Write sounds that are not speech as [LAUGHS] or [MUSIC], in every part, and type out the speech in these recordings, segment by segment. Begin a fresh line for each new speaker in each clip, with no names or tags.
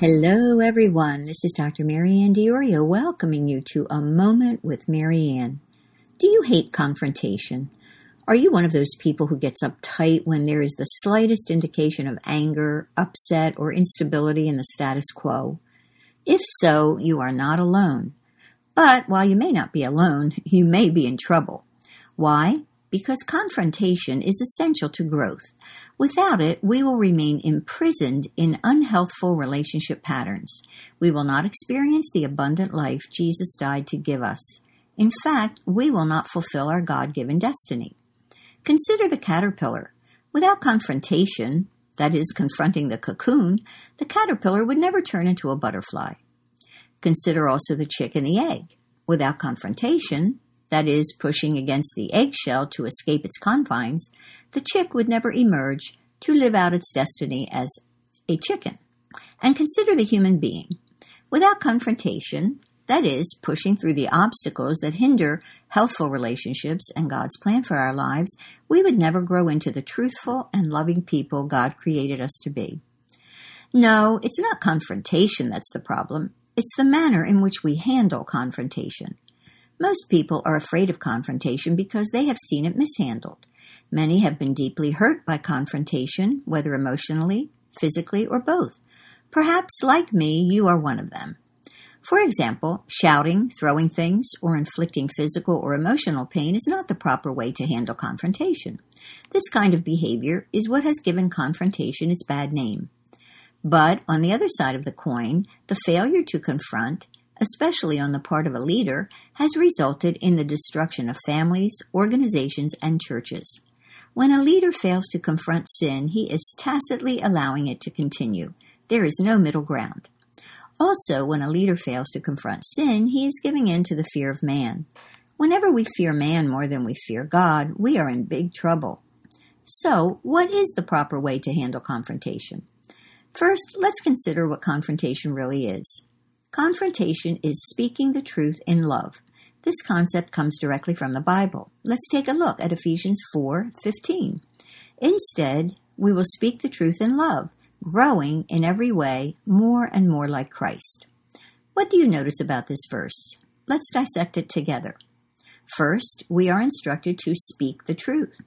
Hello, everyone. This is Dr. MaryAnn Diorio welcoming you to A Moment with MaryAnn. Do you hate confrontation? Are you one of those people who gets uptight when there is the slightest indication of anger, upset, or instability in the status quo? If so, you are not alone. But while you may not be alone, [LAUGHS] you may be in trouble. Why? Because confrontation is essential to growth. Without it, we will remain imprisoned in unhealthful relationship patterns. We will not experience the abundant life Jesus died to give us. In fact, we will not fulfill our God given destiny. Consider the caterpillar. Without confrontation, that is, confronting the cocoon, the caterpillar would never turn into a butterfly. Consider also the chick and the egg. Without confrontation, that is, pushing against the eggshell to escape its confines, the chick would never emerge to live out its destiny as a chicken. And consider the human being. Without confrontation, that is, pushing through the obstacles that hinder healthful relationships and God's plan for our lives, we would never grow into the truthful and loving people God created us to be. No, it's not confrontation that's the problem. It's the manner in which we handle confrontation. Most people are afraid of confrontation because they have seen it mishandled. Many have been deeply hurt by confrontation, whether emotionally, physically, or both. Perhaps, like me, you are one of them. For example, shouting, throwing things, or inflicting physical or emotional pain is not the proper way to handle confrontation. This kind of behavior is what has given confrontation its bad name. But on the other side of the coin, the failure to confront especially on the part of a leader, has resulted in the destruction of families, organizations, and churches. When a leader fails to confront sin, he is tacitly allowing it to continue. There is no middle ground. Also, when a leader fails to confront sin, he is giving in to the fear of man. Whenever we fear man more than we fear God, we are in big trouble. So, what is the proper way to handle confrontation? First, let's consider what confrontation really is. Confrontation is speaking the truth in love. This concept comes directly from the Bible. Let's take a look at Ephesians 4:15. Instead, we will speak the truth in love, growing in every way more and more like Christ. What do you notice about this verse? Let's dissect it together. First, we are instructed to speak the truth.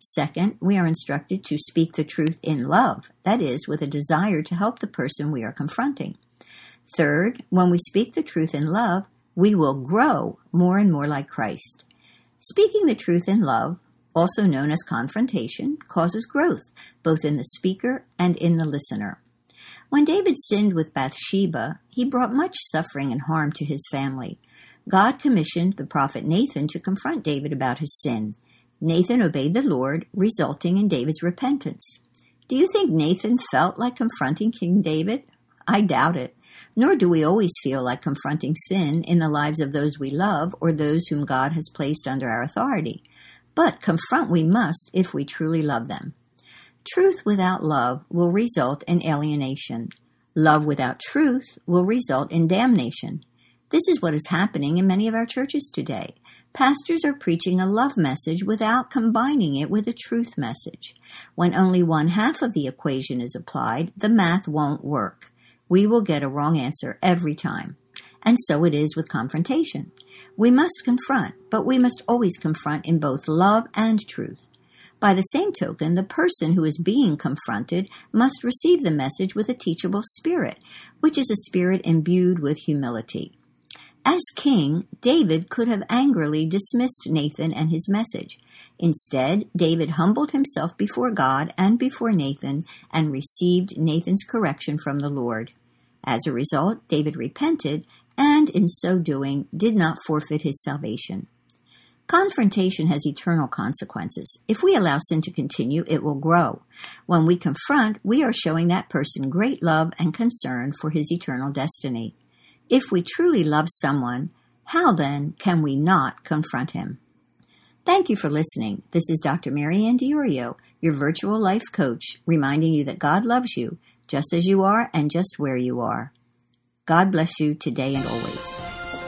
Second, we are instructed to speak the truth in love, that is, with a desire to help the person we are confronting. Third, when we speak the truth in love, we will grow more and more like Christ. Speaking the truth in love, also known as confrontation, causes growth, both in the speaker and in the listener. When David sinned with Bathsheba, he brought much suffering and harm to his family. God commissioned the prophet Nathan to confront David about his sin. Nathan obeyed the Lord, resulting in David's repentance. Do you think Nathan felt like confronting King David? I doubt it. Nor do we always feel like confronting sin in the lives of those we love or those whom God has placed under our authority. But confront we must if we truly love them. Truth without love will result in alienation. Love without truth will result in damnation. This is what is happening in many of our churches today. Pastors are preaching a love message without combining it with a truth message. When only one half of the equation is applied, the math won't work we will get a wrong answer every time. And so it is with confrontation. We must confront, but we must always confront in both love and truth. By the same token, the person who is being confronted must receive the message with a teachable spirit, which is a spirit imbued with humility. As king, David could have angrily dismissed Nathan and his message. Instead, David humbled himself before God and before Nathan and received Nathan's correction from the Lord. As a result, David repented and, in so doing, did not forfeit his salvation. Confrontation has eternal consequences. If we allow sin to continue, it will grow. When we confront, we are showing that person great love and concern for his eternal destiny. If we truly love someone, how then can we not confront him? Thank you for listening. This is Dr. MaryAnn Diorio, your virtual life coach, reminding you that God loves you just as you are and just where you are. God bless you today and always.